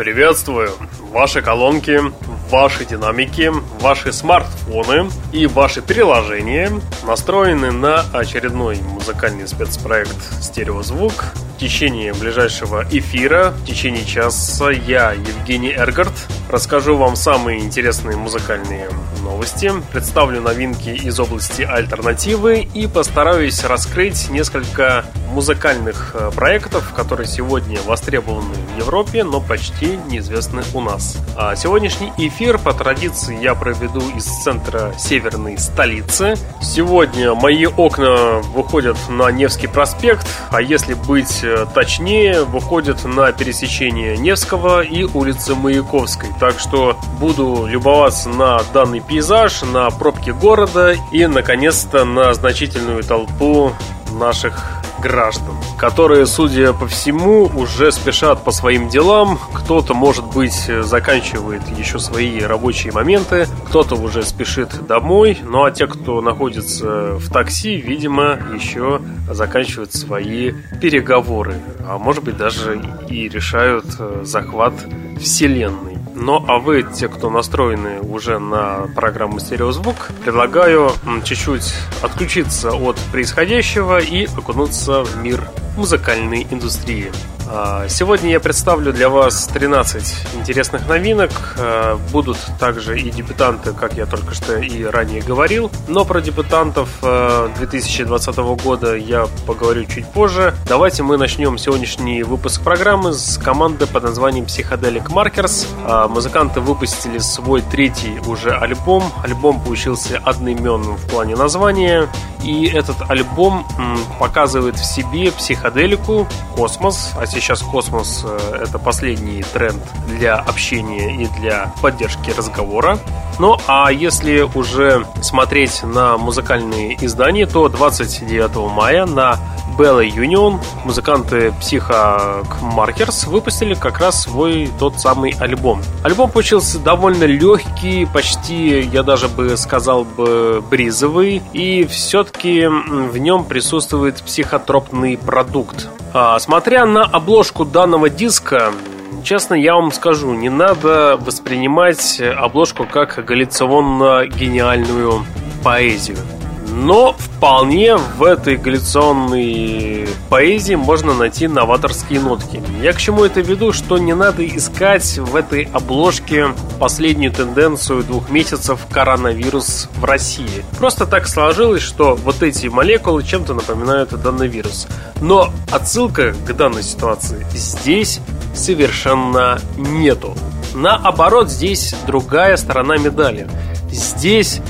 Приветствую! Ваши колонки, ваши динамики, ваши смартфоны и ваши приложения настроены на очередной музыкальный спецпроект «Стереозвук». В течение ближайшего эфира, в течение часа я, Евгений Эргард, расскажу вам самые интересные музыкальные новости, представлю новинки из области альтернативы и постараюсь раскрыть несколько музыкальных э, проектов, которые сегодня востребованы в Европе, но почти неизвестны у нас. А сегодняшний эфир по традиции я проведу из центра северной столицы. Сегодня мои окна выходят на Невский проспект, а если быть э, точнее, выходят на пересечение Невского и улицы Маяковской. Так что буду любоваться на данный пейзаж, на пробки города и, наконец-то, на значительную толпу наших граждан, которые, судя по всему, уже спешат по своим делам. Кто-то, может быть, заканчивает еще свои рабочие моменты, кто-то уже спешит домой, ну а те, кто находится в такси, видимо, еще заканчивают свои переговоры, а может быть даже и решают э, захват Вселенной. Ну а вы, те, кто настроены уже на программу «Стереозвук», предлагаю чуть-чуть отключиться от происходящего и окунуться в мир музыкальной индустрии. А, сегодня я представлю для вас 13 интересных новинок. А, будут также и дебютанты, как я только что и ранее говорил. Но про дебютантов 2020 а, года я поговорю чуть позже. Давайте мы начнем сегодняшний выпуск программы с команды под названием Psychedelic Markers. Музыканты выпустили свой третий уже альбом. Альбом получился одноименным в плане названия. И этот альбом показывает в себе психоделику, космос, а сейчас космос э, это последний тренд для общения и для поддержки разговора. Ну а если уже смотреть на музыкальные издания, то 29 мая на Bella Union музыканты Psycho Markers выпустили как раз свой тот самый альбом. Альбом получился довольно легкий, почти, я даже бы сказал бы, бризовый, и все-таки в нем присутствует психотропный продукт. А, смотря на обложку данного диска, честно я вам скажу, не надо воспринимать обложку как галлюционно-гениальную поэзию. Но вполне в этой галлюционной поэзии можно найти новаторские нотки. Я к чему это веду, что не надо искать в этой обложке последнюю тенденцию двух месяцев коронавирус в России. Просто так сложилось, что вот эти молекулы чем-то напоминают данный вирус. Но отсылка к данной ситуации здесь совершенно нету. Наоборот, здесь другая сторона медали. Здесь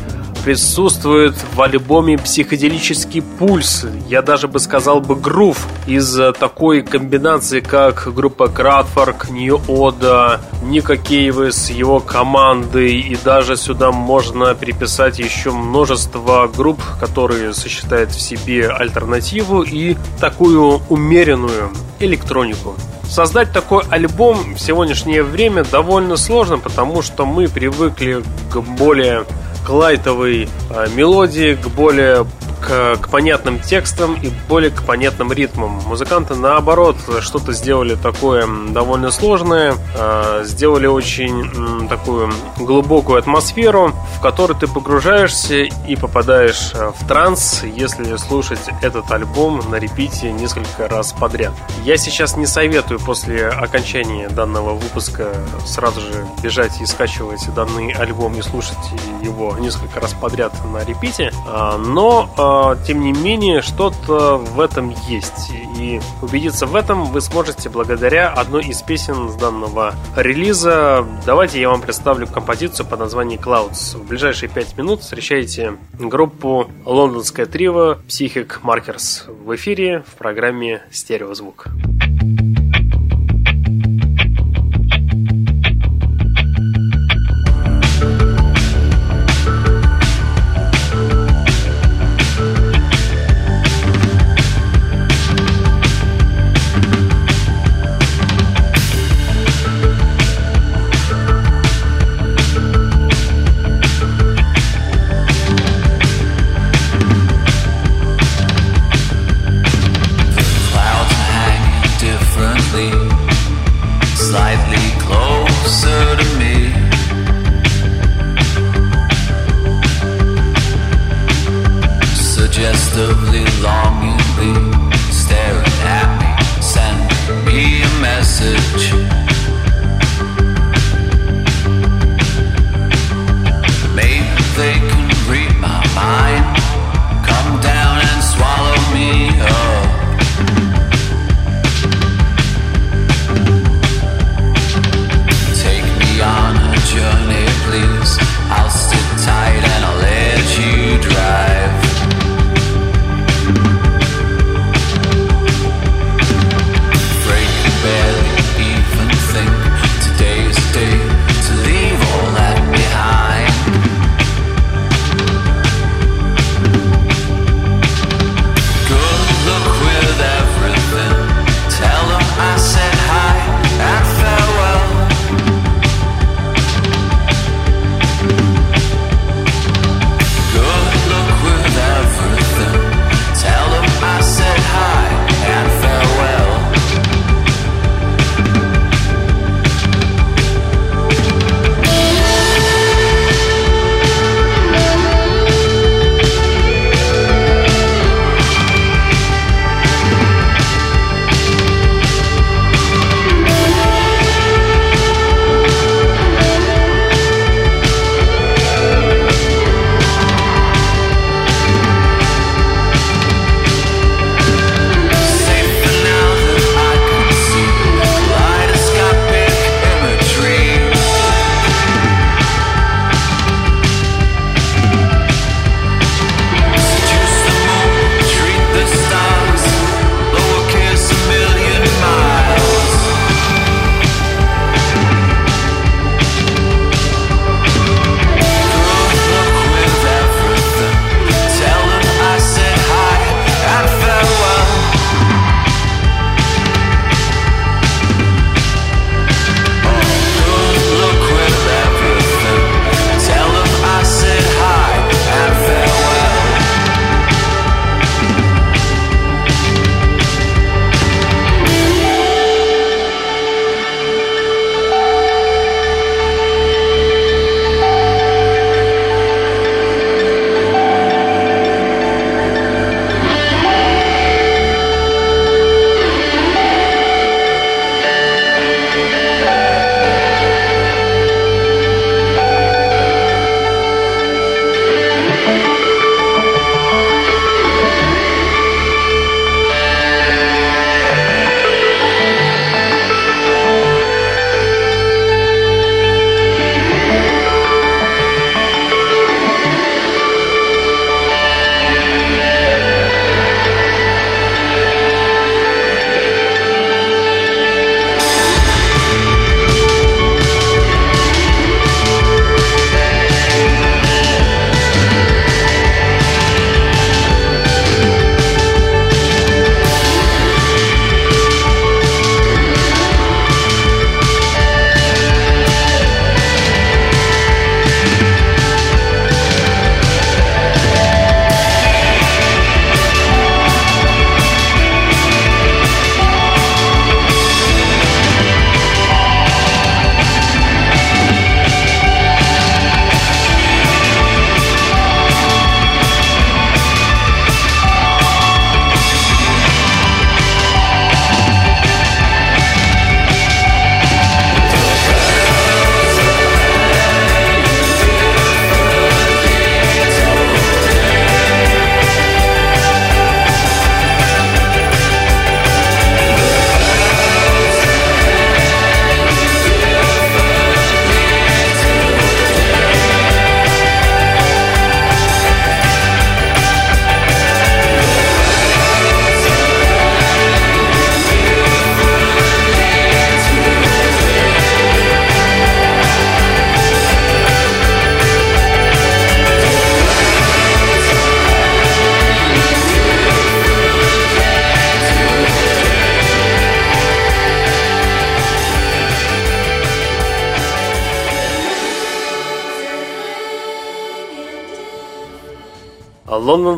присутствует в альбоме психоделический пульс, я даже бы сказал бы грув, из такой комбинации, как группа Кратфорк, Нью Ода, Ника Кейвы с его командой, и даже сюда можно приписать еще множество групп, которые сочетают в себе альтернативу и такую умеренную электронику. Создать такой альбом в сегодняшнее время довольно сложно, потому что мы привыкли к более к лайтовой э, мелодии, к более к, к понятным текстам и более к понятным ритмам. Музыканты, наоборот, что-то сделали такое довольно сложное, э, сделали очень э, такую глубокую атмосферу, в которой ты погружаешься и попадаешь э, в транс, если слушать этот альбом на репите несколько раз подряд. Я сейчас не советую после окончания данного выпуска сразу же бежать и скачивать данный альбом и слушать его несколько раз подряд на репите, э, но э, тем не менее что-то в этом есть. И убедиться в этом вы сможете благодаря одной из песен с данного релиза. Давайте я вам представлю композицию под названием Clouds. В ближайшие пять минут встречайте группу лондонское трио Psychic Markers в эфире в программе «Стереозвук». Thank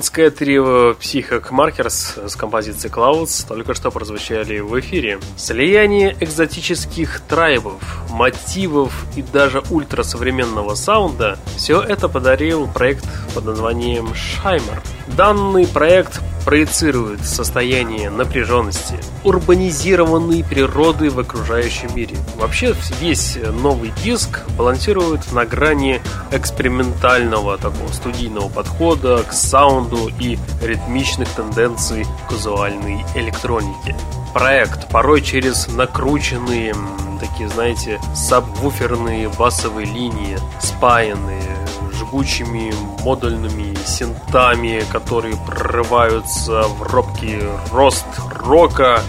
Лондонское трио Psychic Markers с композицией Clouds только что прозвучали в эфире. Слияние экзотических трайбов, мотивов и даже ультрасовременного саунда – все это подарил проект под названием Shimer. Данный проект проецирует состояние напряженности, урбанизированной природы в окружающем мире. Вообще весь новый диск балансирует на грани экспериментального такого студийного подхода к саунду и ритмичных тенденций казуальной электроники. Проект порой через накрученные такие, знаете, сабвуферные басовые линии, спаянные, жгучими модульными синтами, которые прорываются в робкий рост рока,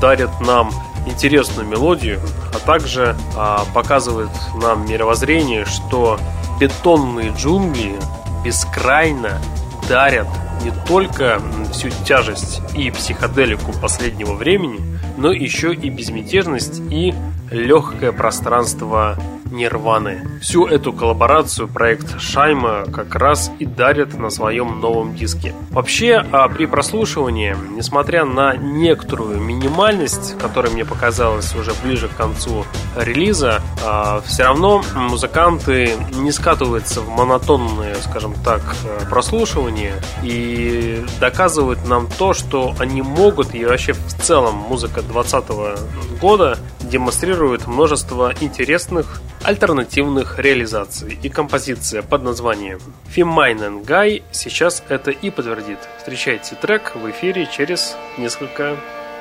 дарят нам интересную мелодию, а также а, показывает нам мировоззрение, что бетонные джунгли бескрайно дарят не только всю тяжесть и психоделику последнего времени, но еще и безмятежность и легкое пространство Нирваны. Всю эту коллаборацию проект Шайма как раз и дарит на своем новом диске. Вообще, а при прослушивании, несмотря на некоторую минимальность, которая мне показалась уже ближе к концу релиза, а, все равно музыканты не скатываются в монотонное, скажем так, прослушивание и доказывают нам то, что они могут, и вообще в целом музыка 2020 года демонстрирует множество интересных альтернативных реализаций и композиция под названием Feminin Guy сейчас это и подтвердит. Встречайте трек в эфире через несколько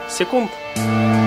секунд. Вы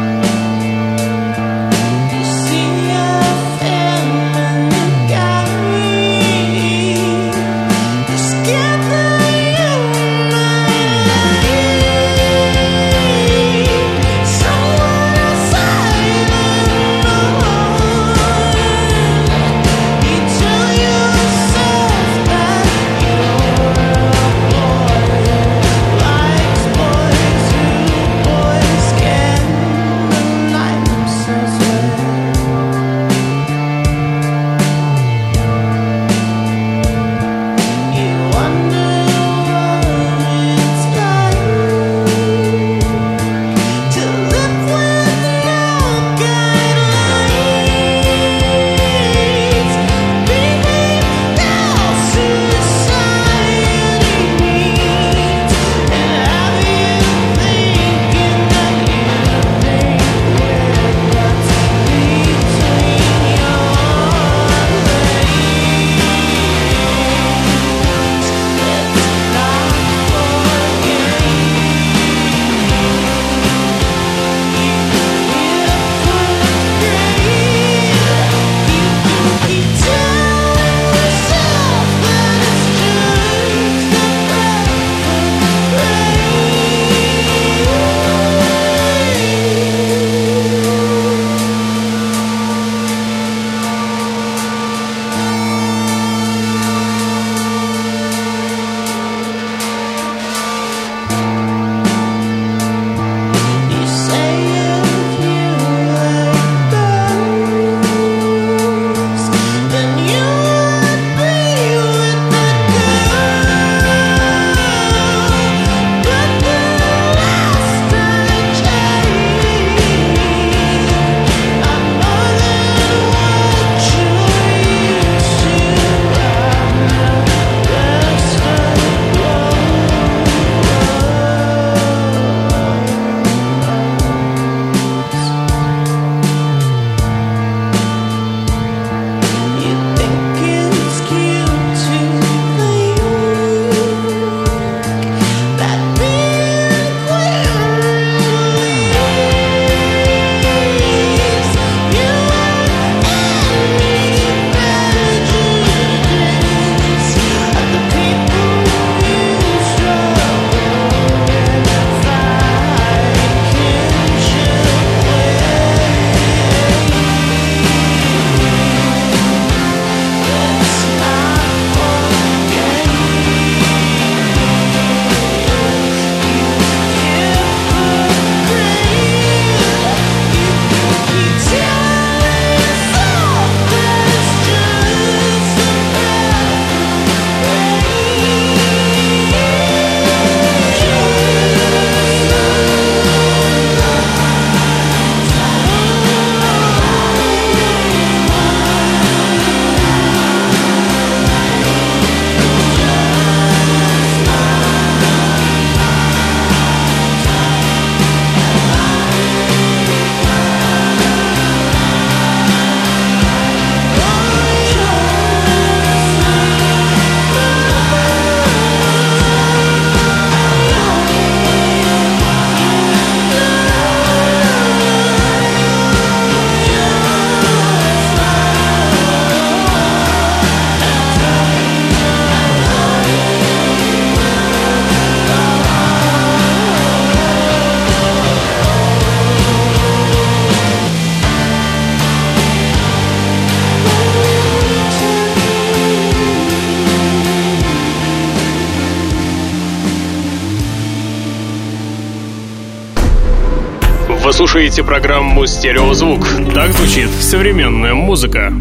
слушаете программу «Стереозвук». Так звучит современная музыка.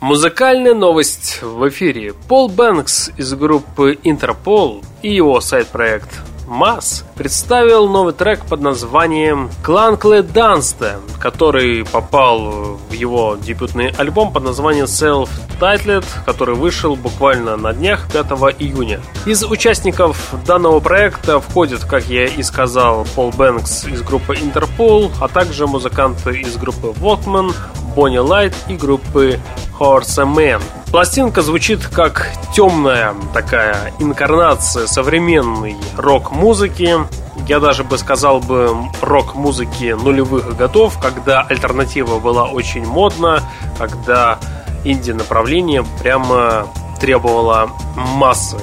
Музыкальная новость в эфире. Пол Бэнкс из группы Интерпол и его сайт-проект Масс представил новый трек под названием Кланкле Дансте, который попал в его дебютный альбом под названием Self Titled, который вышел буквально на днях 5 июня. Из участников данного проекта входят, как я и сказал, Пол Бэнкс из группы Интерпол, а также музыканты из группы Walkman, Бонни Лайт и группы Horse Man. Пластинка звучит как темная такая инкарнация современной рок-музыки. Я даже бы сказал бы рок-музыки нулевых годов, когда альтернатива была очень модна, когда инди-направление прямо требовало массы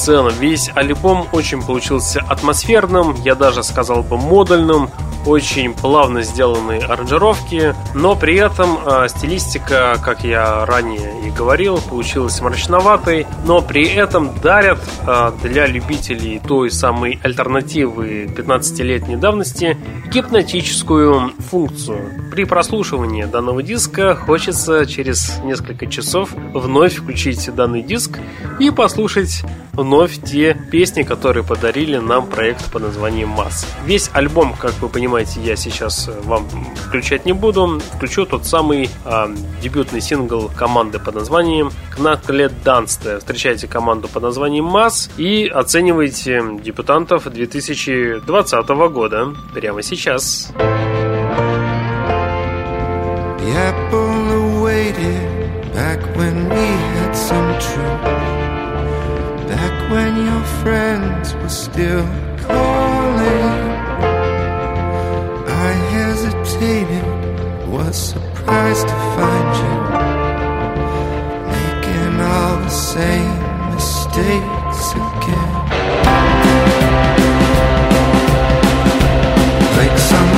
целом весь альбом очень получился атмосферным, я даже сказал бы модульным, очень плавно сделанные аранжировки, но при этом э, стилистика, как я ранее и говорил, получилась мрачноватой, но при этом дарят э, для любителей той самой альтернативы 15-летней давности гипнотическую функцию. При прослушивании данного диска хочется через несколько часов вновь включить данный диск и послушать вновь те песни, которые подарили нам проект под названием «Масс». Весь альбом, как вы понимаете, я сейчас э, вам включать не буду. Включу тот самый э, дебютный сингл команды под названием «Knackle Dance». Встречайте команду под названием «Масс» и оценивайте дебютантов 2020 года прямо сейчас. The apple awaited back when we had some truth. When your friends were still calling, I hesitated, was surprised to find you making all the same mistakes again. Like some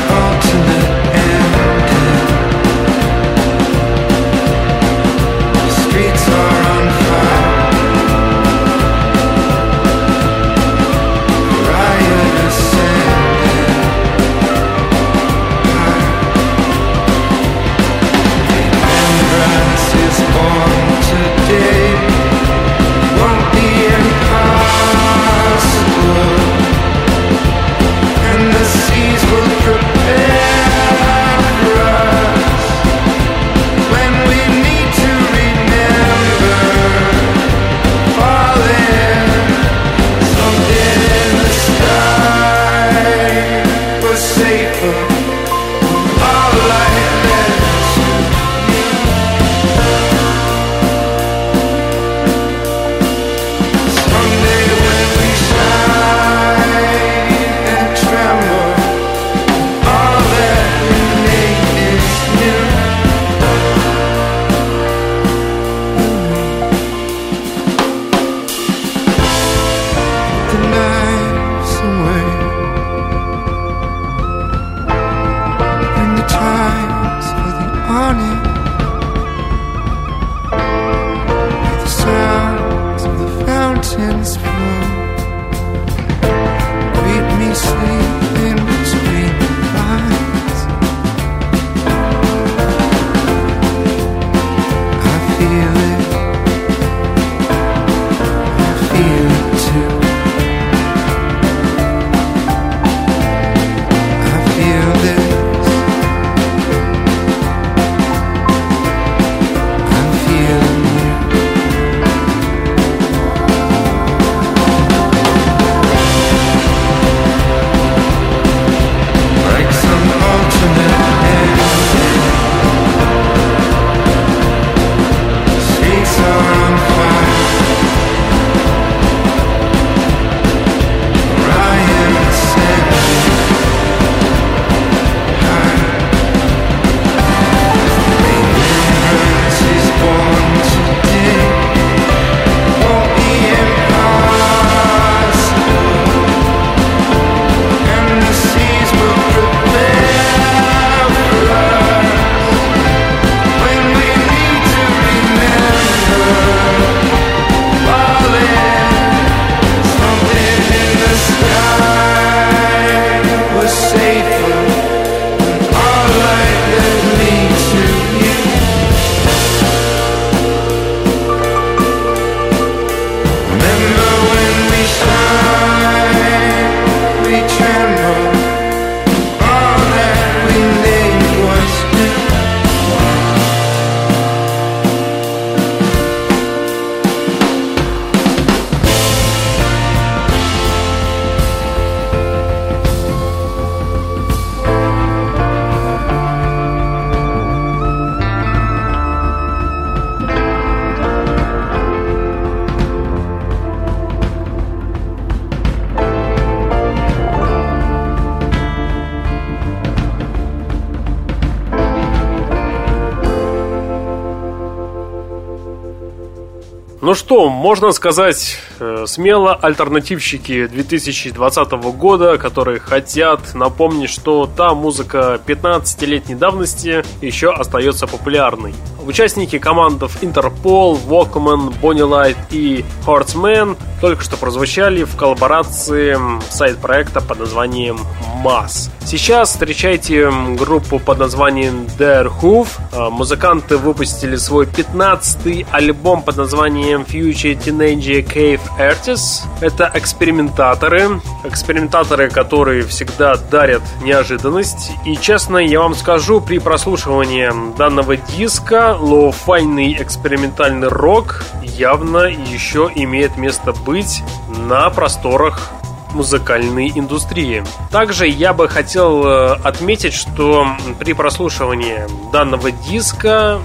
можно сказать э, смело, альтернативщики 2020 года, которые хотят напомнить, что та музыка 15-летней давности еще остается популярной. Участники командов Interpol, Walkman, Bonnie Light и Horseman только что прозвучали в коллаборации сайт-проекта под названием Mass. Сейчас встречайте группу под названием Their Hoof. А, музыканты выпустили свой 15-й альбом под названием Future Teenage Cave Artists. Это экспериментаторы. Экспериментаторы, которые всегда дарят неожиданность. И честно, я вам скажу, при прослушивании данного диска лоу-файный экспериментальный рок явно еще имеет место быть на просторах музыкальной индустрии. Также я бы хотел э, отметить, что при прослушивании данного диска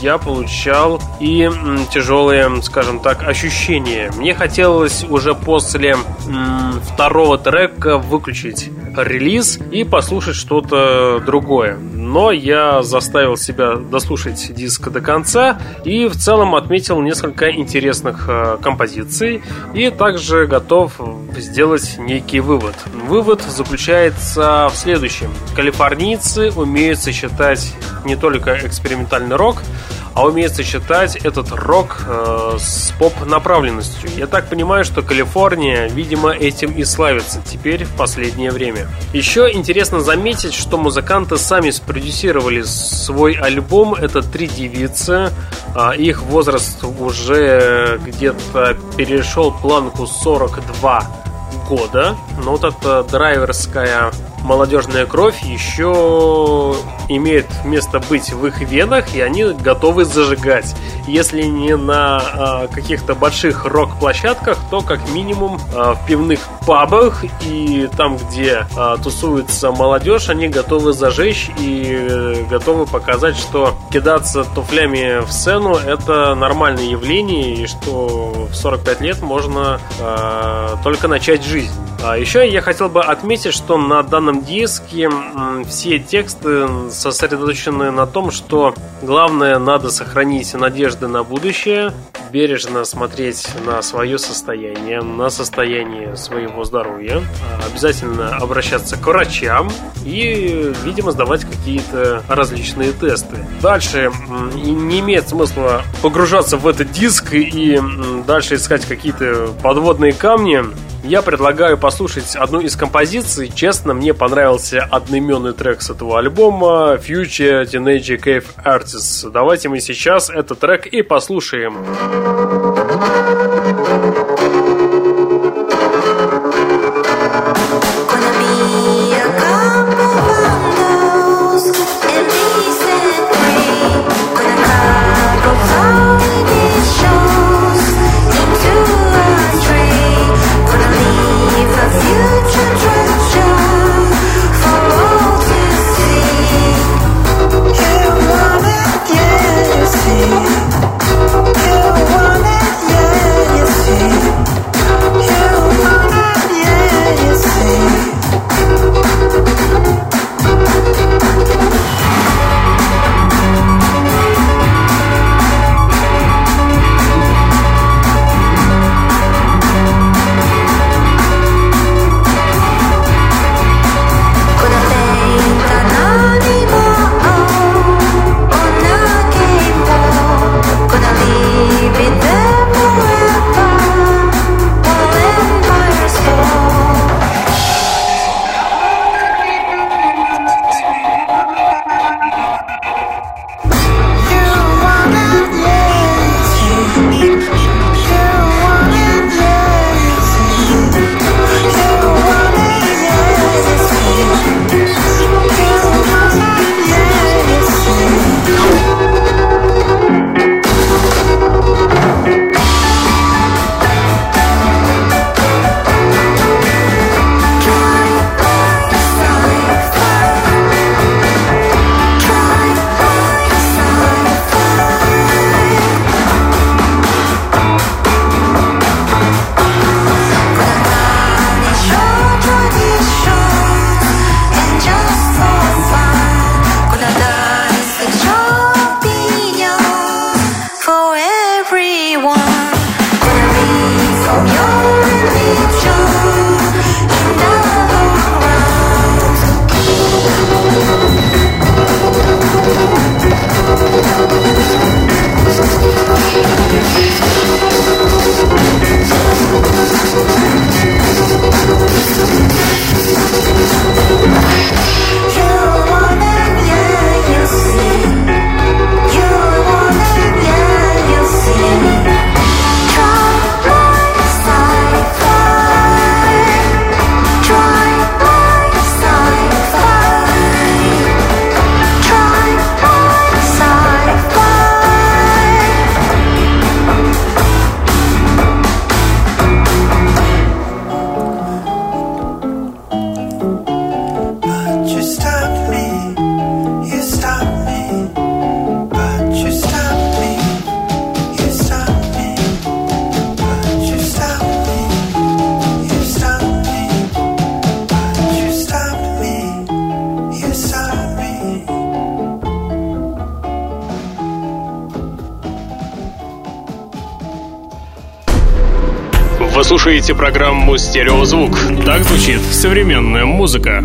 я получал и тяжелые, скажем так, ощущения. Мне хотелось уже после второго трека выключить релиз и послушать что-то другое. Но я заставил себя дослушать диск до конца и в целом отметил несколько интересных э, композиций и также готов сделать некий вывод. Вывод заключается в следующем. Калифорнийцы умеют сочетать не только экспериментальный рок, а умеет сочетать этот рок э, с поп-направленностью. Я так понимаю, что Калифорния, видимо, этим и славится теперь в последнее время. Еще интересно заметить, что музыканты сами спродюсировали свой альбом. Это три девицы. А их возраст уже где-то перешел планку 42 года. Но вот эта драйверская молодежная кровь еще имеет место быть в их венах, и они готовы зажигать. Если не на а, каких-то больших рок-площадках, то как минимум а, в пивных пабах и там, где а, тусуется молодежь, они готовы зажечь и э, готовы показать, что кидаться туфлями в сцену это нормальное явление, и что в 45 лет можно а, только начать жизнь. А еще я хотел бы отметить, что на данном диске все тексты сосредоточены на том, что главное надо сохранить надежды на будущее, бережно смотреть на свое состояние, на состояние своего здоровья, обязательно обращаться к врачам и, видимо, сдавать какие-то различные тесты. Дальше не имеет смысла погружаться в этот диск и дальше искать какие-то подводные камни. Я предлагаю послушать одну из композиций. Честно, мне понравился одноименный трек с этого альбома Future Teenage Cave Artists. Давайте мы сейчас этот трек и послушаем. Слушаете программу «Стереозвук». Так звучит современная музыка.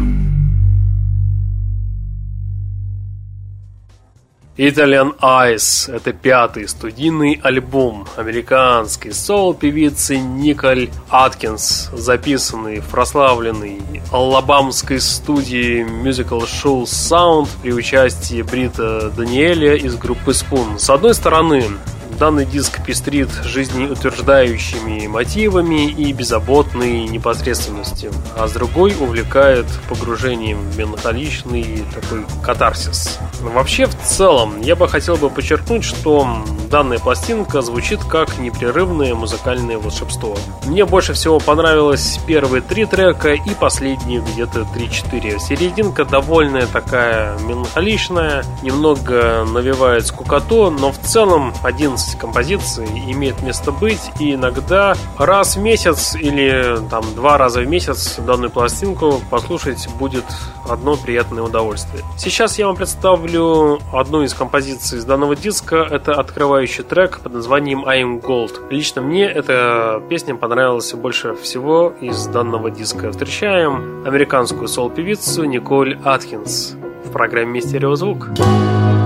Italian Eyes – это пятый студийный альбом американской соул-певицы Николь Аткинс, записанный в прославленной алабамской студии Musical Show Sound при участии Брита Даниэля из группы Spoon. С одной стороны, Данный диск пестрит жизнеутверждающими мотивами и беззаботной непосредственностью, а с другой увлекает погружением в меланхоличный такой катарсис. Вообще, в целом, я бы хотел бы подчеркнуть, что данная пластинка звучит как непрерывное музыкальное волшебство. Мне больше всего понравилось первые три трека и последние где-то 3-4. Серединка довольно такая меланхоличная, немного навевает скукоту, но в целом 11 12 композиций имеет место быть, и иногда раз в месяц или там два раза в месяц данную пластинку послушать будет одно приятное удовольствие. Сейчас я вам представлю одну из композиций из данного диска. Это открывающий трек под названием I am Gold. Лично мне эта песня понравилась больше всего из данного диска. Встречаем американскую сол-певицу Николь Аткинс в программе «Стереозвук». Звук.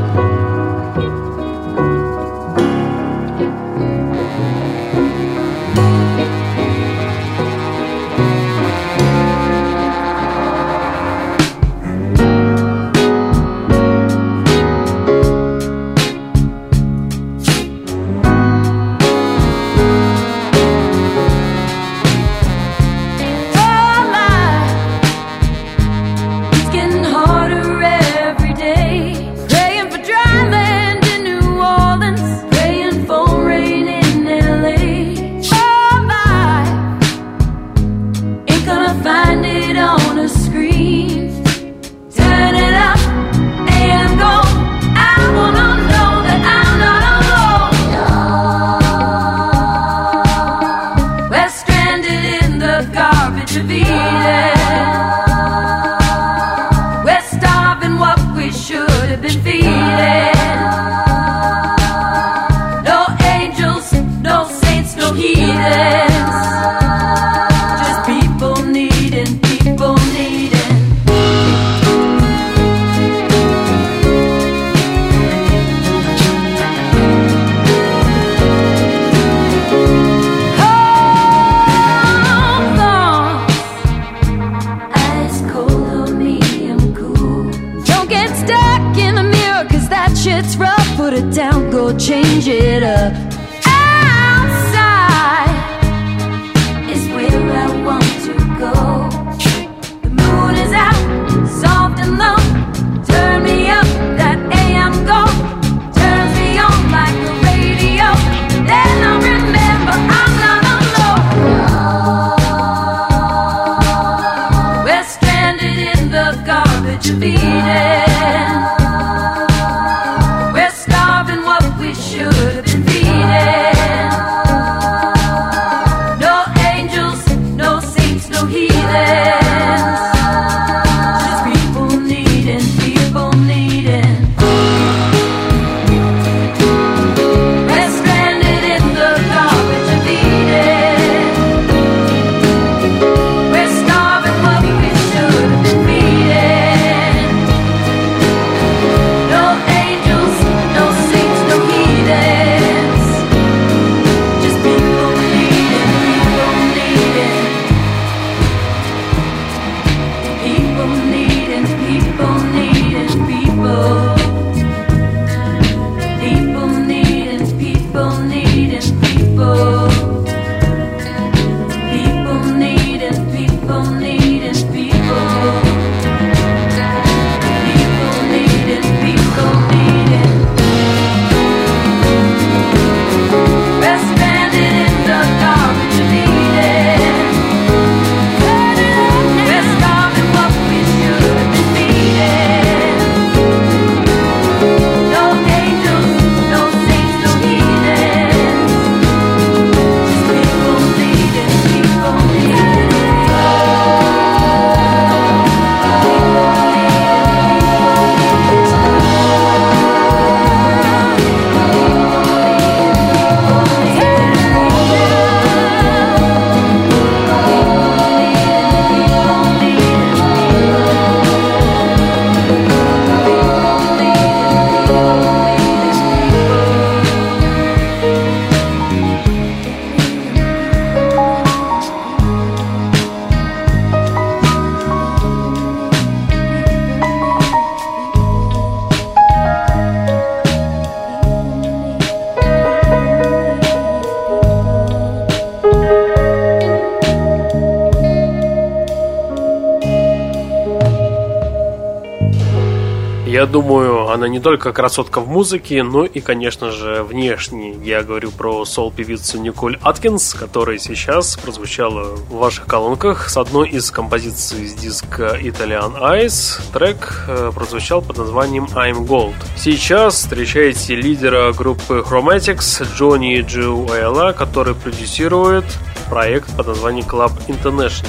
Не только красотка в музыке, но и, конечно же, внешне. Я говорю про сол-певицу Николь Аткинс, которая сейчас прозвучала в ваших колонках с одной из композиций из диска Italian Eyes. Трек э, прозвучал под названием I'm Gold. Сейчас встречаете лидера группы Chromatics Джонни Джу Айла, который продюсирует проект под названием Club International.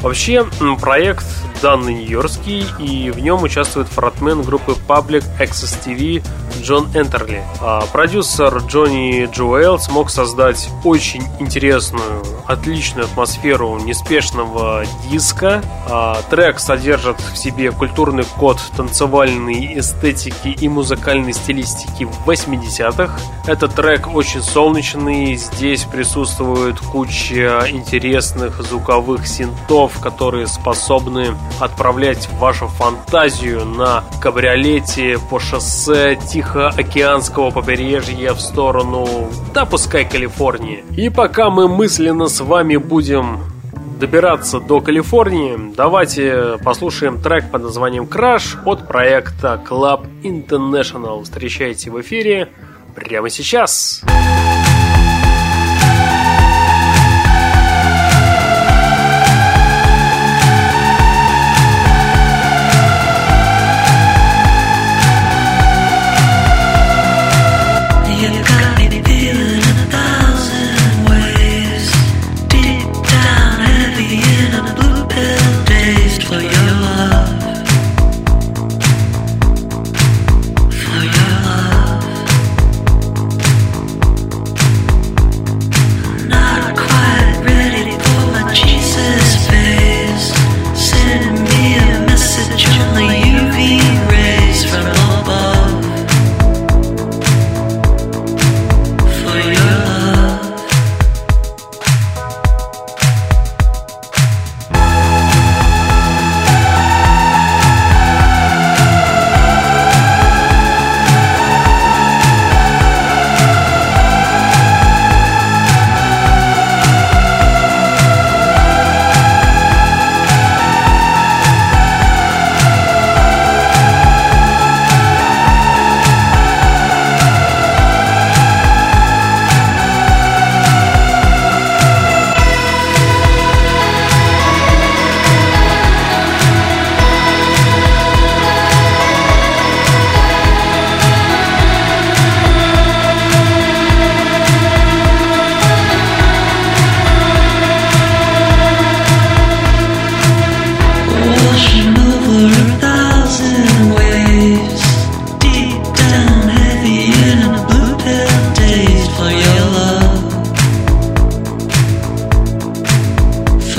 Вообще, проект данный нью-йоркский, и в нем участвует фронтмен группы Public Access TV Джон Энтерли. А продюсер Джонни Джоэл смог создать очень интересную, отличную атмосферу неспешного диска. А трек содержит в себе культурный код танцевальной эстетики и музыкальной стилистики 80-х. Этот трек очень солнечный, здесь присутствует куча интересных звуковых синтов, которые способны отправлять вашу фантазию на кабриолете по шоссе Тихоокеанского побережья в сторону, да пускай Калифорнии. И пока мы мысленно с вами будем добираться до Калифорнии, давайте послушаем трек под названием Crash от проекта Club International. Встречайте в эфире прямо сейчас. Сейчас.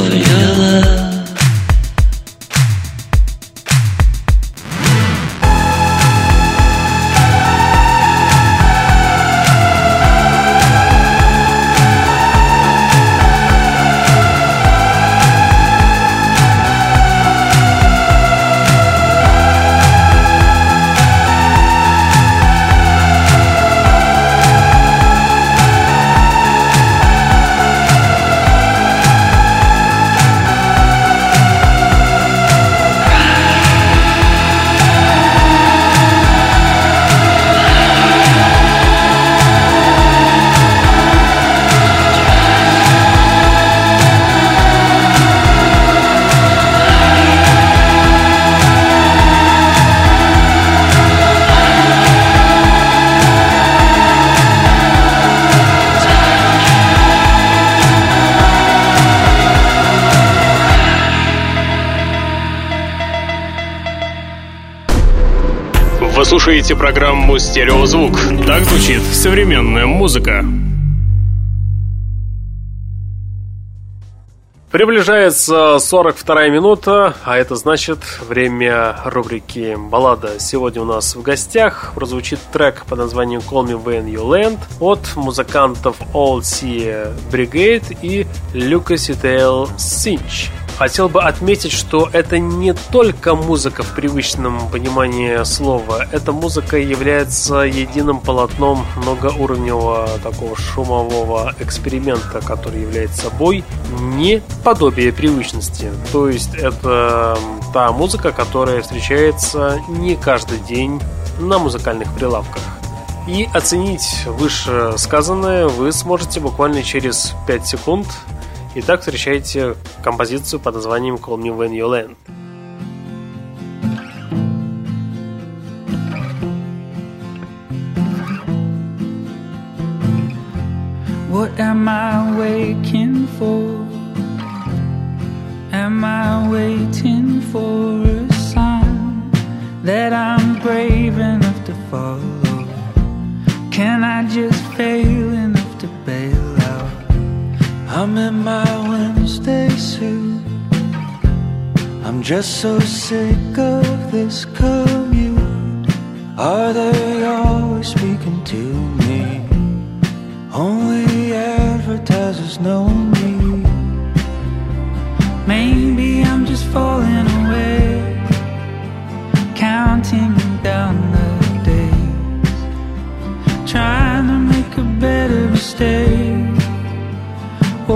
for your love слушаете программу «Стереозвук». Так звучит современная музыка. Приближается 42 минута, а это значит время рубрики «Баллада». Сегодня у нас в гостях прозвучит трек под названием «Call Me When You Land» от музыкантов Old Sea Brigade и Lucas Itael Cinch. Хотел бы отметить, что это не только музыка в привычном понимании слова. Эта музыка является единым полотном многоуровневого такого шумового эксперимента, который является собой не подобие привычности. То есть это та музыка, которая встречается не каждый день на музыкальных прилавках. И оценить вышесказанное вы сможете буквально через 5 секунд. Итак, встречайте композицию под названием Call Me When You Land. What am I waking for? Am I waiting for a sign that I'm brave enough to follow? Can I just fail I'm in my Wednesday suit. I'm just so sick of this commute. Are they always speaking to me? Only advertisers know me. Maybe I'm just falling away, counting down the days, trying to make a better mistake.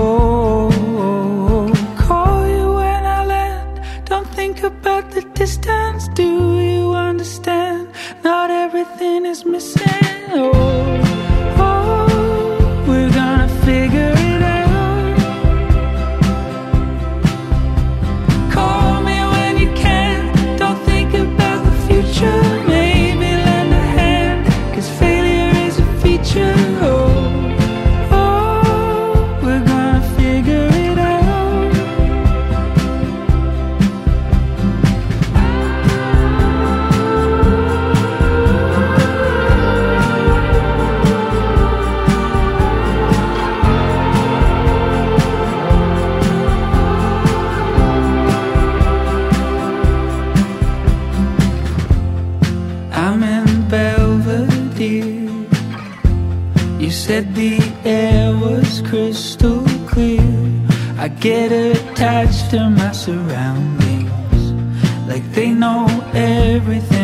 Oh, oh, oh, call you when I land. Don't think about the distance. Do you understand? Not everything is missing. Oh. oh get surroundings. Like they know everything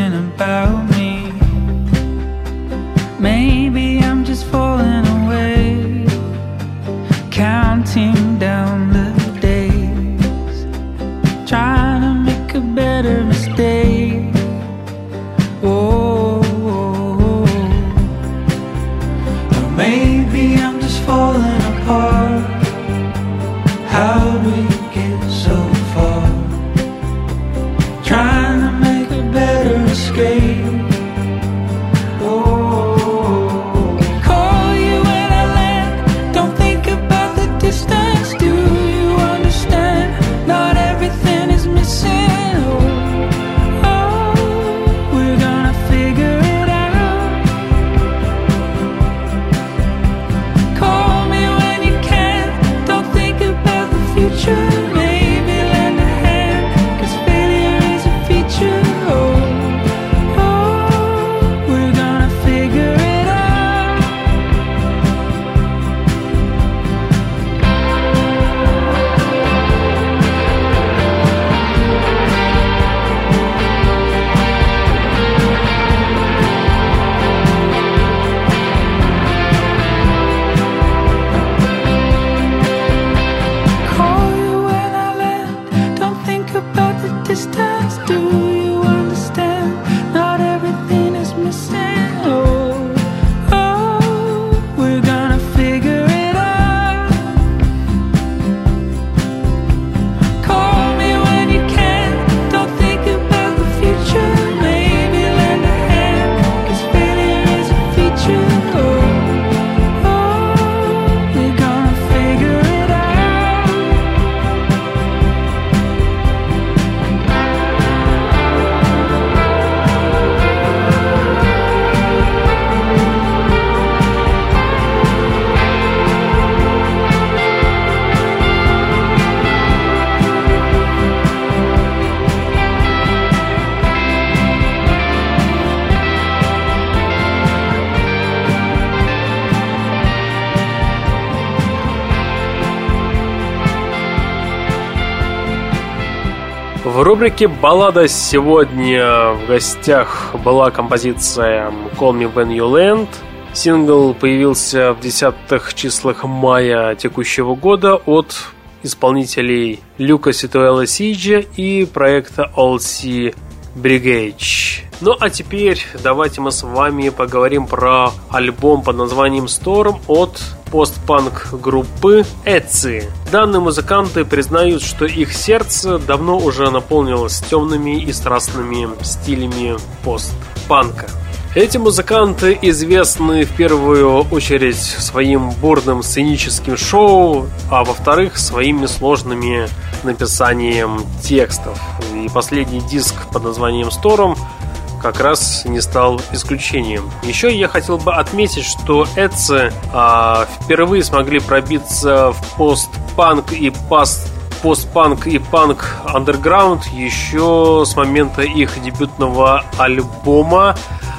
рубрике «Баллада» сегодня в гостях была композиция «Call Me When You Land». Сингл появился в десятых числах мая текущего года от исполнителей Люка Ситуэла Сиджи и проекта All Sea Brigade. Ну а теперь давайте мы с вами поговорим про альбом под названием Storm от постпанк группы Эци. Данные музыканты признают, что их сердце давно уже наполнилось темными и страстными стилями постпанка. Эти музыканты известны в первую очередь своим бурным сценическим шоу, а во-вторых, своими сложными написанием текстов. И последний диск под названием Storm как раз не стал исключением. Еще я хотел бы отметить, что Эдцы а, впервые смогли пробиться в постпанк и паст постпанк и панк андерграунд еще с момента их дебютного альбома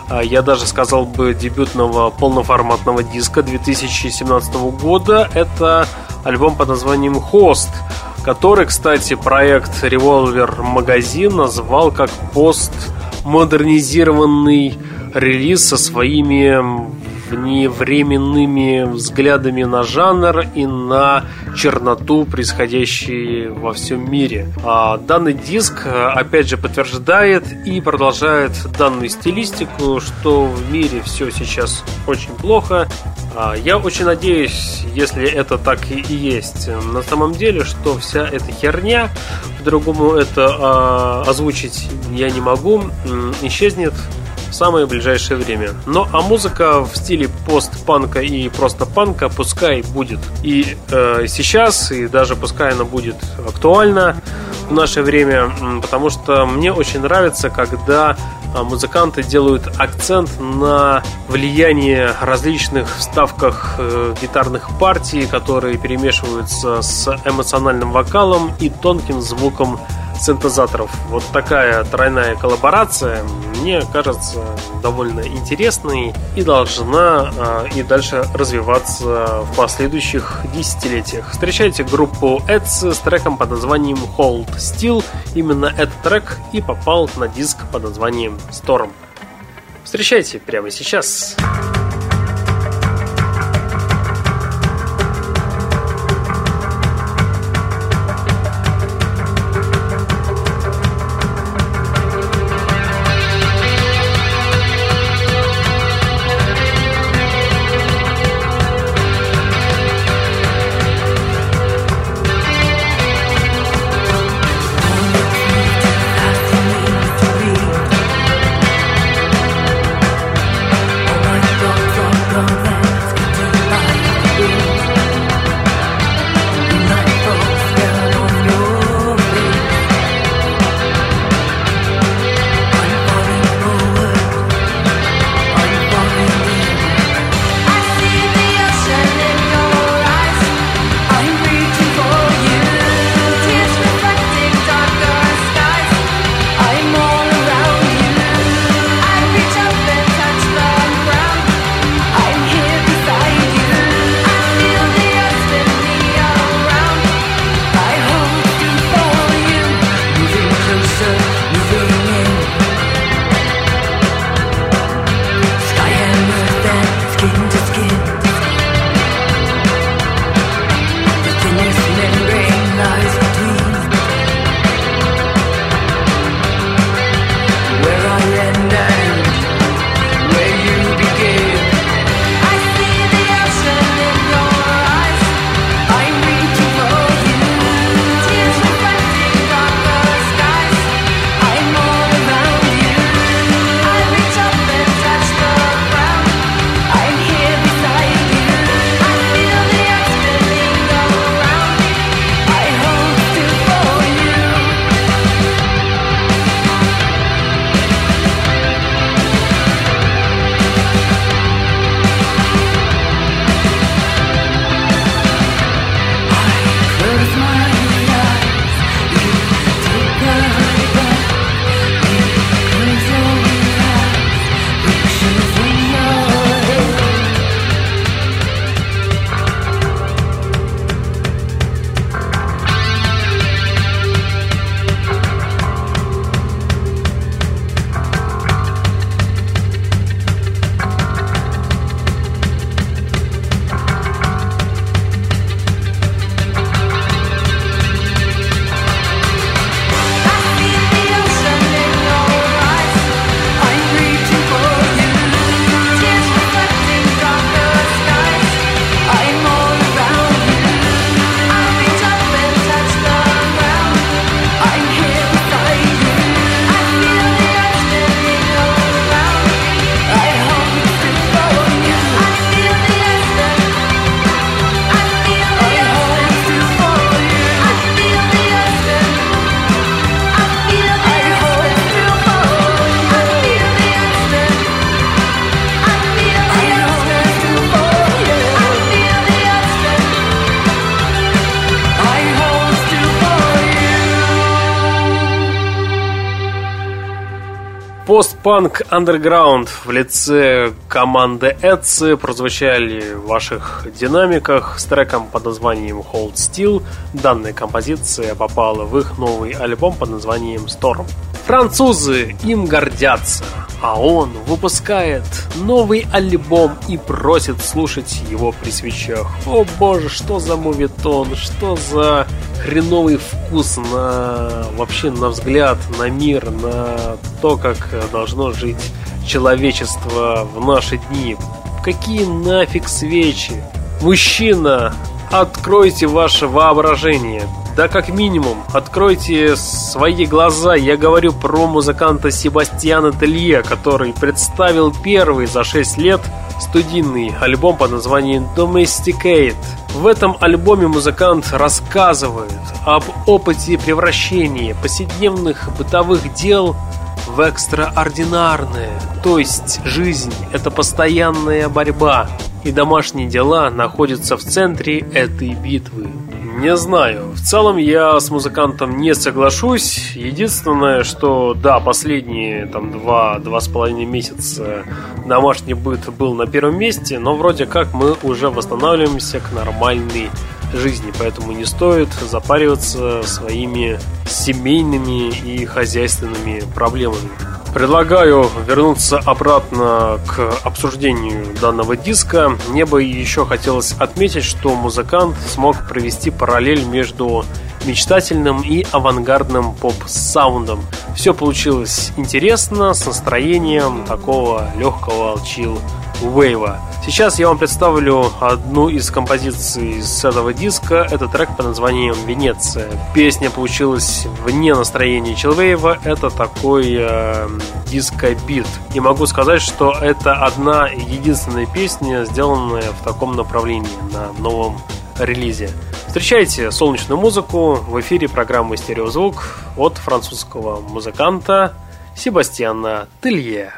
а, я даже сказал бы дебютного полноформатного диска 2017 года. Это альбом под названием «Хост», который, кстати, проект Revolver Magazine назвал как пост модернизированный релиз со своими вневременными взглядами на жанр и на черноту, происходящей во всем мире. А данный диск, опять же, подтверждает и продолжает данную стилистику, что в мире все сейчас очень плохо. А я очень надеюсь, если это так и есть на самом деле, что вся эта херня, по-другому это а, озвучить я не могу, исчезнет самое ближайшее время. Но а музыка в стиле постпанка и просто панка пускай будет и э, сейчас, и даже пускай она будет актуальна в наше время, потому что мне очень нравится, когда а, музыканты делают акцент на влияние различных вставках э, гитарных партий, которые перемешиваются с эмоциональным вокалом и тонким звуком синтезаторов. Вот такая тройная коллаборация мне кажется довольно интересной и должна э, и дальше развиваться в последующих десятилетиях. Встречайте группу Эдс с треком под названием Hold Still. Именно этот трек и попал на диск под названием Storm. Встречайте прямо сейчас. Сейчас. Постпанк Underground в лице команды Эдси прозвучали в ваших динамиках с треком под названием Hold Still. Данная композиция попала в их новый альбом под названием Storm. Французы им гордятся, а он выпускает новый альбом и просит слушать его при свечах. О боже, что за мувитон, что за хреновый вкус на вообще на взгляд, на мир, на то, как должно жить человечество в наши дни. Какие нафиг свечи? Мужчина, откройте ваше воображение. Да как минимум, откройте свои глаза. Я говорю про музыканта Себастьяна Телье, который представил первый за 6 лет студийный альбом под названием Domesticate. В этом альбоме музыкант рассказывает об опыте превращения повседневных бытовых дел в экстраординарное. То есть жизнь – это постоянная борьба, и домашние дела находятся в центре этой битвы. Не знаю. В целом я с музыкантом не соглашусь. Единственное, что да, последние там два, два с половиной месяца домашний быт был на первом месте, но вроде как мы уже восстанавливаемся к нормальной жизни, поэтому не стоит запариваться своими семейными и хозяйственными проблемами. Предлагаю вернуться обратно к обсуждению данного диска. Мне бы еще хотелось отметить, что музыкант смог провести параллель между мечтательным и авангардным поп-саундом. Все получилось интересно, с настроением такого легкого чил Вейва. Сейчас я вам представлю одну из композиций с этого диска. Это трек под названием «Венеция». Песня получилась вне настроения Чилвейва. Это такой э, диско-бит. И могу сказать, что это одна единственная песня, сделанная в таком направлении на новом релизе. Встречайте солнечную музыку в эфире программы «Стереозвук» от французского музыканта Себастьяна Телье.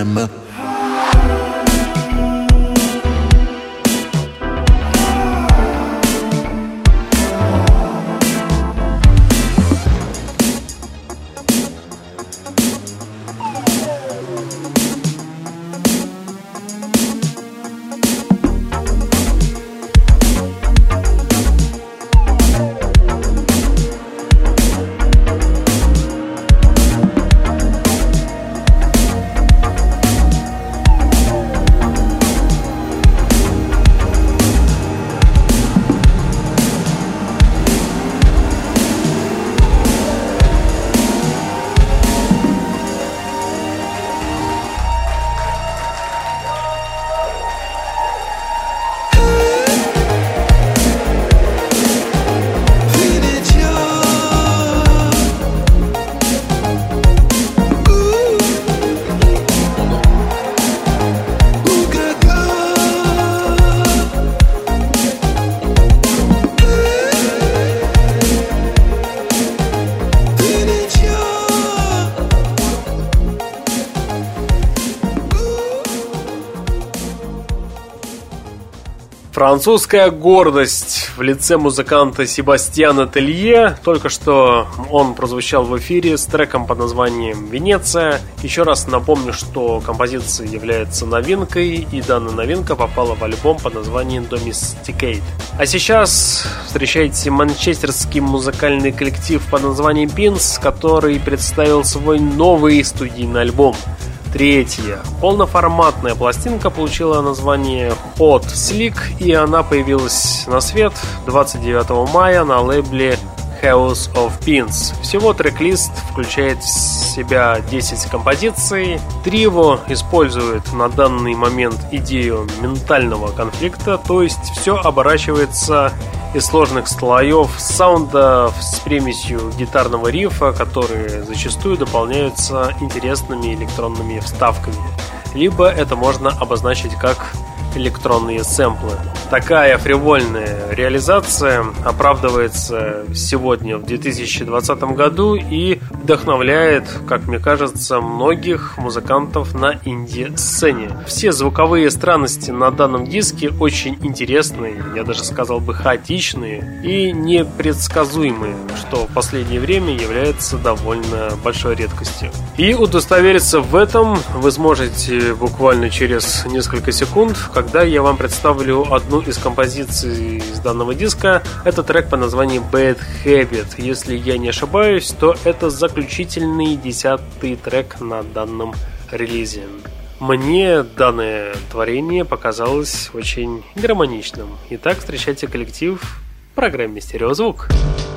remember Французская гордость в лице музыканта Себастьяна Телье. Только что он прозвучал в эфире с треком под названием «Венеция». Еще раз напомню, что композиция является новинкой, и данная новинка попала в альбом под названием «Domesticate». А сейчас встречайте манчестерский музыкальный коллектив под названием «Пинс», который представил свой новый студийный альбом – Третья. Полноформатная пластинка получила название Hot Slick, и она появилась на свет 29 мая на лейбле House of Pins. Всего трек-лист включает в себя 10 композиций. Триво использует на данный момент идею ментального конфликта, то есть все оборачивается из сложных слоев саунда с примесью гитарного рифа, которые зачастую дополняются интересными электронными вставками. Либо это можно обозначить как электронные сэмплы. Такая фривольная реализация оправдывается сегодня в 2020 году и вдохновляет, как мне кажется, многих музыкантов на инди-сцене. Все звуковые странности на данном диске очень интересные, я даже сказал бы хаотичные и непредсказуемые, что в последнее время является довольно большой редкостью. И удостовериться в этом вы сможете буквально через несколько секунд, когда я вам представлю одну из композиций из данного диска. Это трек по названию Bad Habit. Если я не ошибаюсь, то это заключительный десятый трек на данном релизе. Мне данное творение показалось очень гармоничным. Итак, встречайте коллектив в программе «Стереозвук». Звук.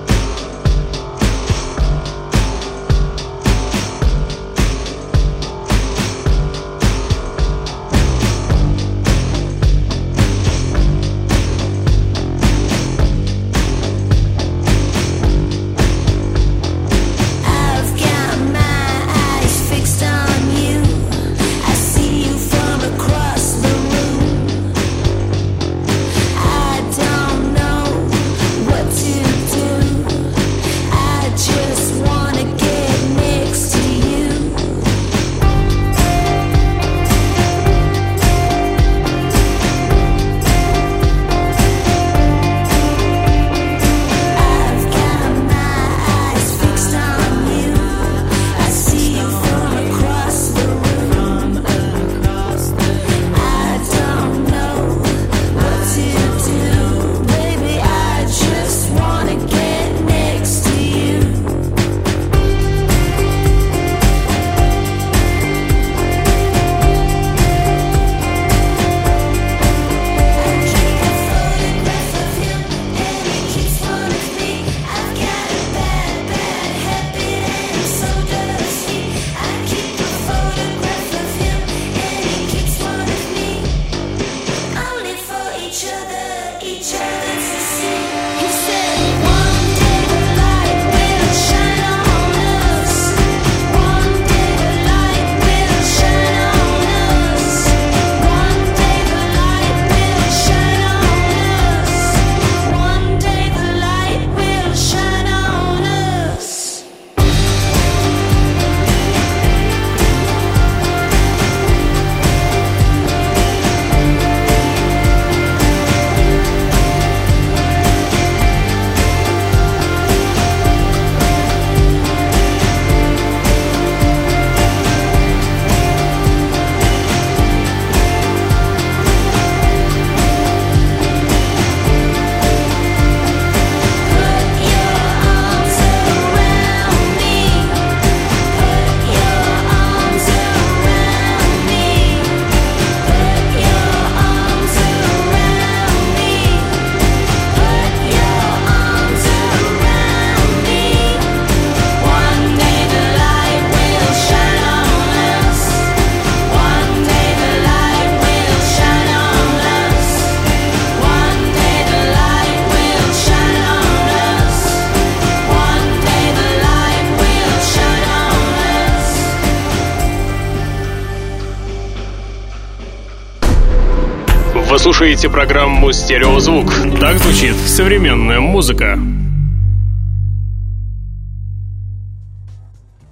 Слушаете программу «Стереозвук». Так звучит современная музыка.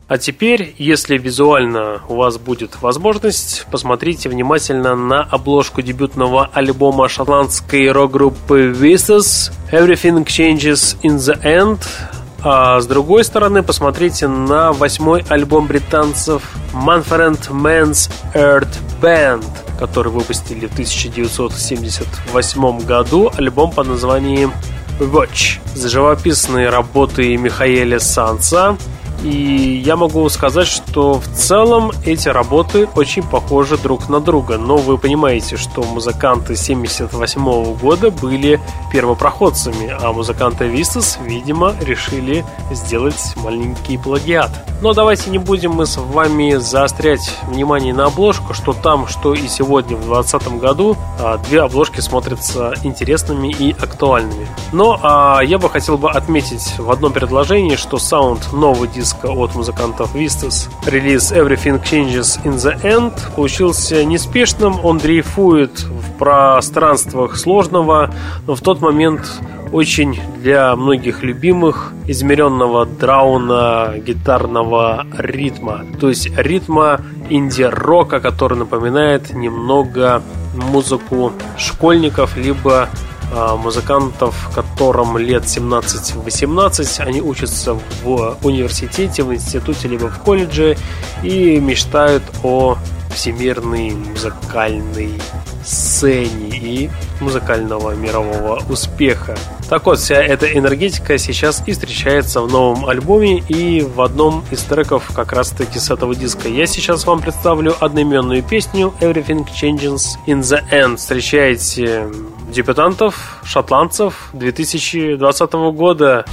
А теперь, если визуально у вас будет возможность, посмотрите внимательно на обложку дебютного альбома шотландской рок-группы Vistas Everything Changes in the End. А с другой стороны, посмотрите на восьмой альбом британцев Manfred Man's Earth Band, который выпустили в 1978 году, альбом под названием Watch. За живописные работы Михаэля Санса, и я могу сказать, что в целом эти работы очень похожи друг на друга. Но вы понимаете, что музыканты 78 года были первопроходцами, а музыканты Вистас, видимо, решили сделать маленький плагиат. Но давайте не будем мы с вами заострять внимание на обложку, что там, что и сегодня в 2020 году а, две обложки смотрятся интересными и актуальными. Но а, я бы хотел бы отметить в одном предложении, что саунд нового диска диска от музыкантов Vistas. Релиз Everything Changes in the End получился неспешным, он дрейфует в пространствах сложного, но в тот момент очень для многих любимых измеренного драуна гитарного ритма. То есть ритма инди-рока, который напоминает немного музыку школьников, либо музыкантов, которым лет 17-18, они учатся в университете, в институте, либо в колледже и мечтают о всемирной музыкальной сцене и музыкального мирового успеха. Так вот, вся эта энергетика сейчас и встречается в новом альбоме и в одном из треков как раз таки с этого диска. Я сейчас вам представлю одноименную песню Everything Changes in the End. Встречайте дебютантов, шотландцев 2020 года.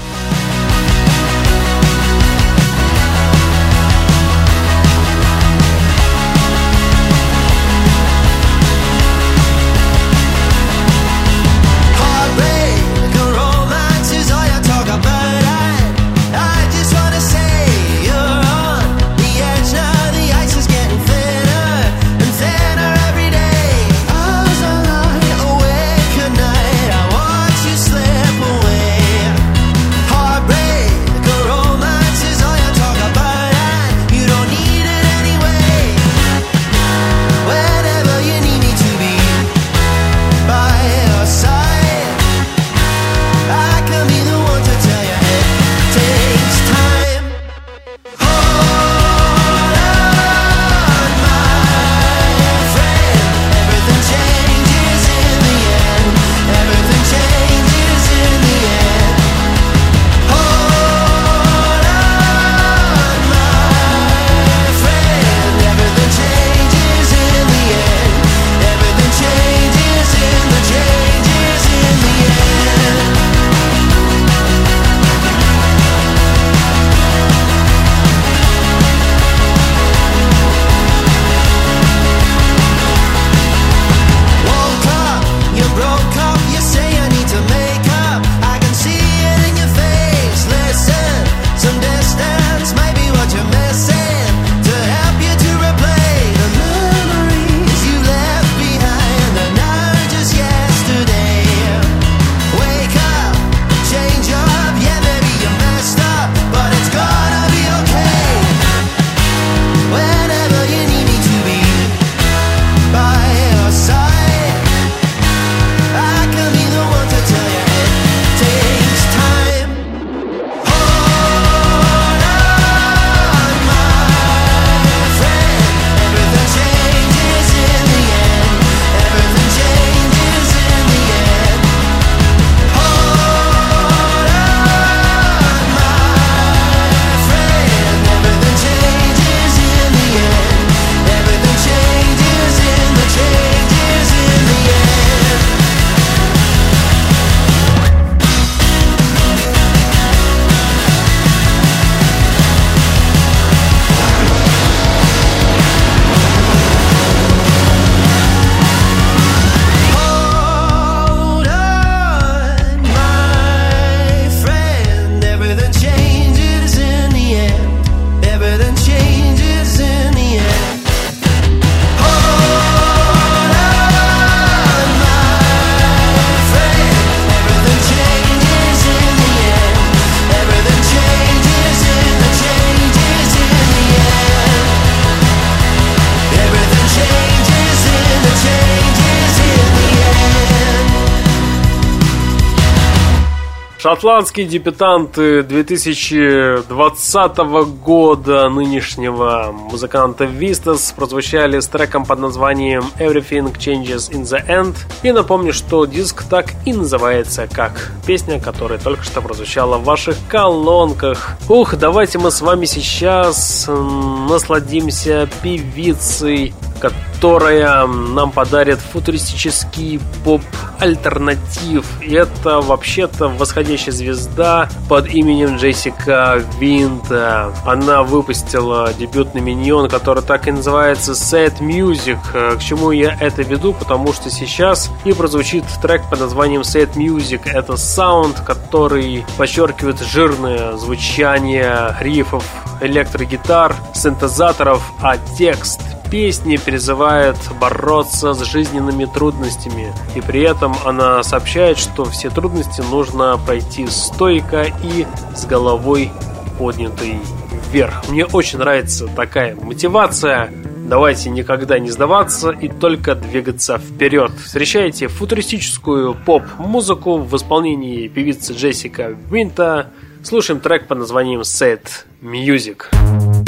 Шотландские дебютанты 2020 года нынешнего музыканта Vistas прозвучали с треком под названием Everything Changes in the End. И напомню, что диск так и называется, как песня, которая только что прозвучала в ваших колонках. Ух, давайте мы с вами сейчас насладимся певицей которая нам подарит футуристический поп-альтернатив. И это вообще-то восходящая звезда под именем Джессика Винта. Она выпустила дебютный миньон, который так и называется Sad Music. К чему я это веду? Потому что сейчас и прозвучит трек под названием Sad Music. Это саунд, который подчеркивает жирное звучание рифов электрогитар, синтезаторов, а текст песни призывает бороться с жизненными трудностями. И при этом она сообщает, что все трудности нужно пройти стойко и с головой поднятой вверх. Мне очень нравится такая мотивация. Давайте никогда не сдаваться и только двигаться вперед. Встречайте футуристическую поп-музыку в исполнении певицы Джессика Винта. Слушаем трек под названием Sad Music. слушаете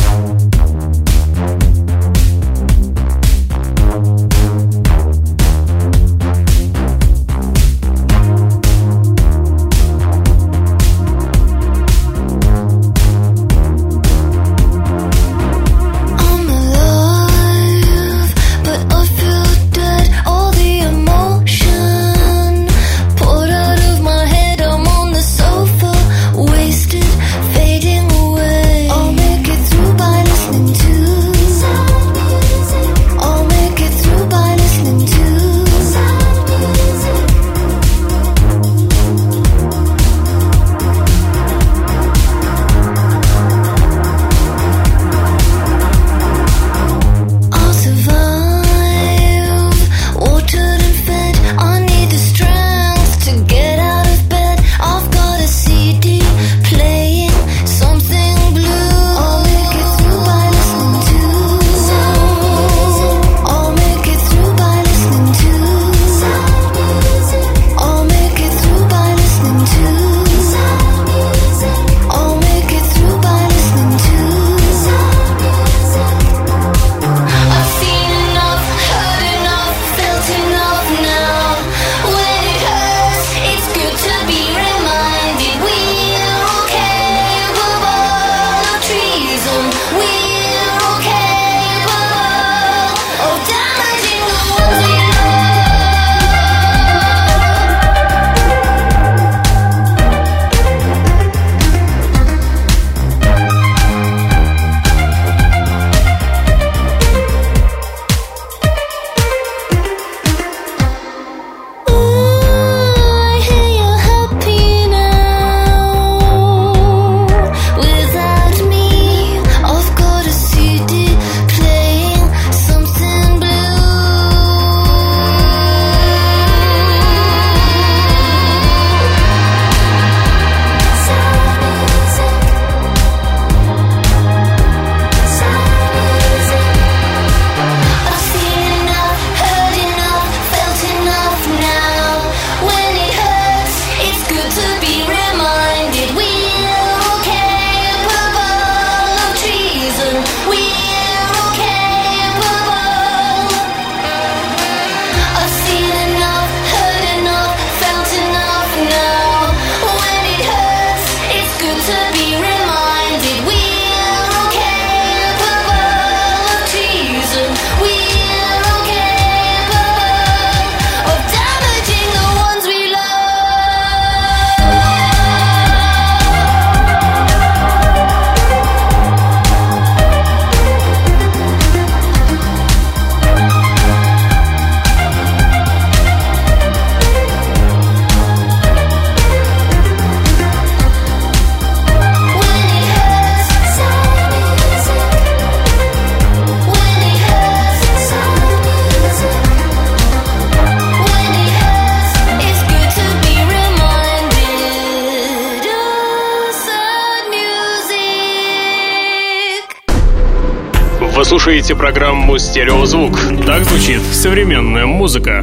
программу «Стереозвук». Так звучит современная музыка.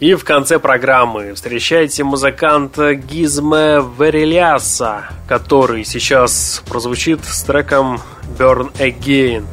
И в конце программы встречайте музыканта Гизме Вериляса, который сейчас прозвучит с треком Burn Again.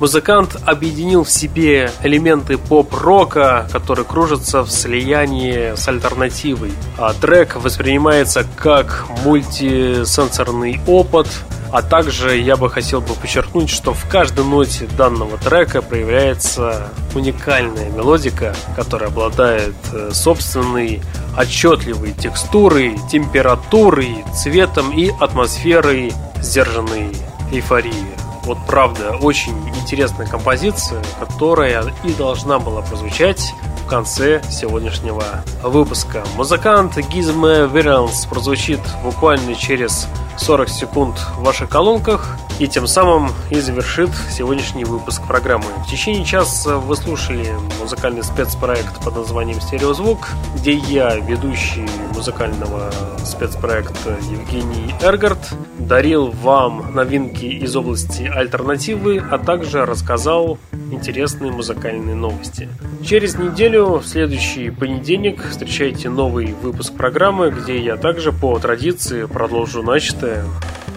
Музыкант объединил в себе элементы поп-рока, которые кружатся в слиянии с альтернативой. А трек воспринимается как мультисенсорный опыт – а также я бы хотел бы подчеркнуть, что в каждой ноте данного трека проявляется уникальная мелодика, которая обладает э, собственной отчетливой текстурой, температурой, цветом и атмосферой сдержанной эйфории. Вот правда, очень интересная композиция, которая и должна была прозвучать в конце сегодняшнего выпуска. Музыкант Гизме Веранс прозвучит буквально через 40 секунд в ваших колонках и тем самым и завершит сегодняшний выпуск программы. В течение часа вы слушали музыкальный спецпроект под названием «Стереозвук», где я, ведущий музыкального спецпроекта Евгений Эргард, дарил вам новинки из области альтернативы, а также рассказал интересные музыкальные новости. Через неделю, в следующий понедельник, встречайте новый выпуск программы, где я также по традиции продолжу начатое,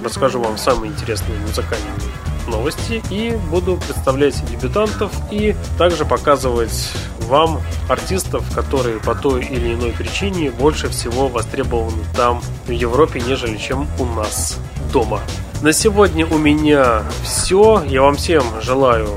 расскажу вам самые интересные музыкальные новости и буду представлять дебютантов и также показывать вам артистов, которые по той или иной причине больше всего востребованы там в Европе, нежели чем у нас дома. На сегодня у меня все. Я вам всем желаю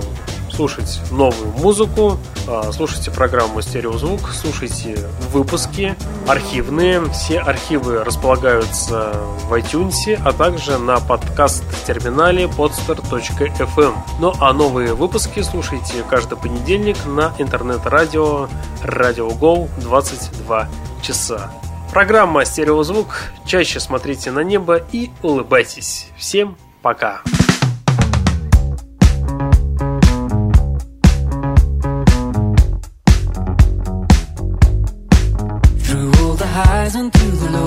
слушать новую музыку, а, слушайте программу «Стереозвук», слушайте выпуски архивные. Все архивы располагаются в iTunes, а также на подкаст-терминале podster.fm. Ну а новые выпуски слушайте каждый понедельник на интернет-радио Radio Go 22 часа. Программа «Стереозвук». Чаще смотрите на небо и улыбайтесь. Всем пока! highs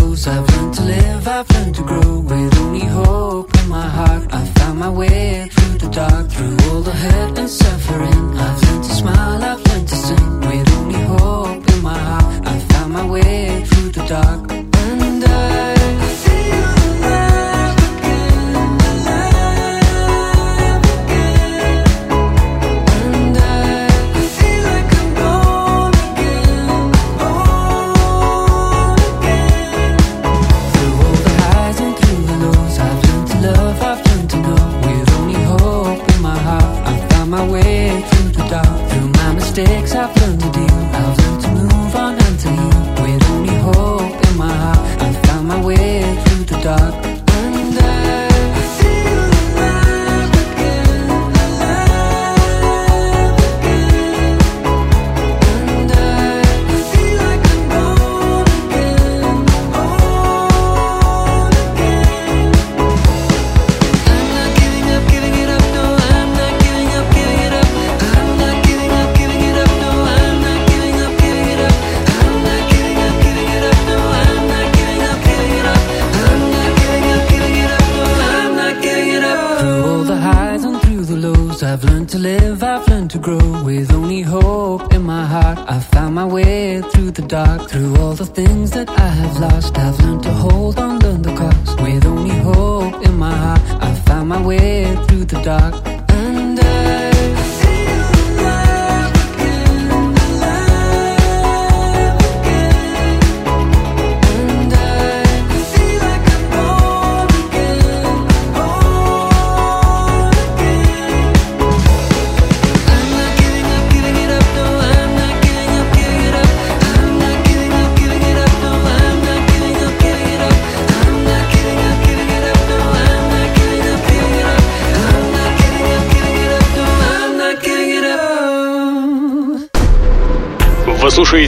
lows I've learned to live, I've learned to grow. With only hope in my heart I found my way through the dark Through all the hurt and suffering. I've learned to smile, I've learned to sing. With only hope in my heart I found my way through the dark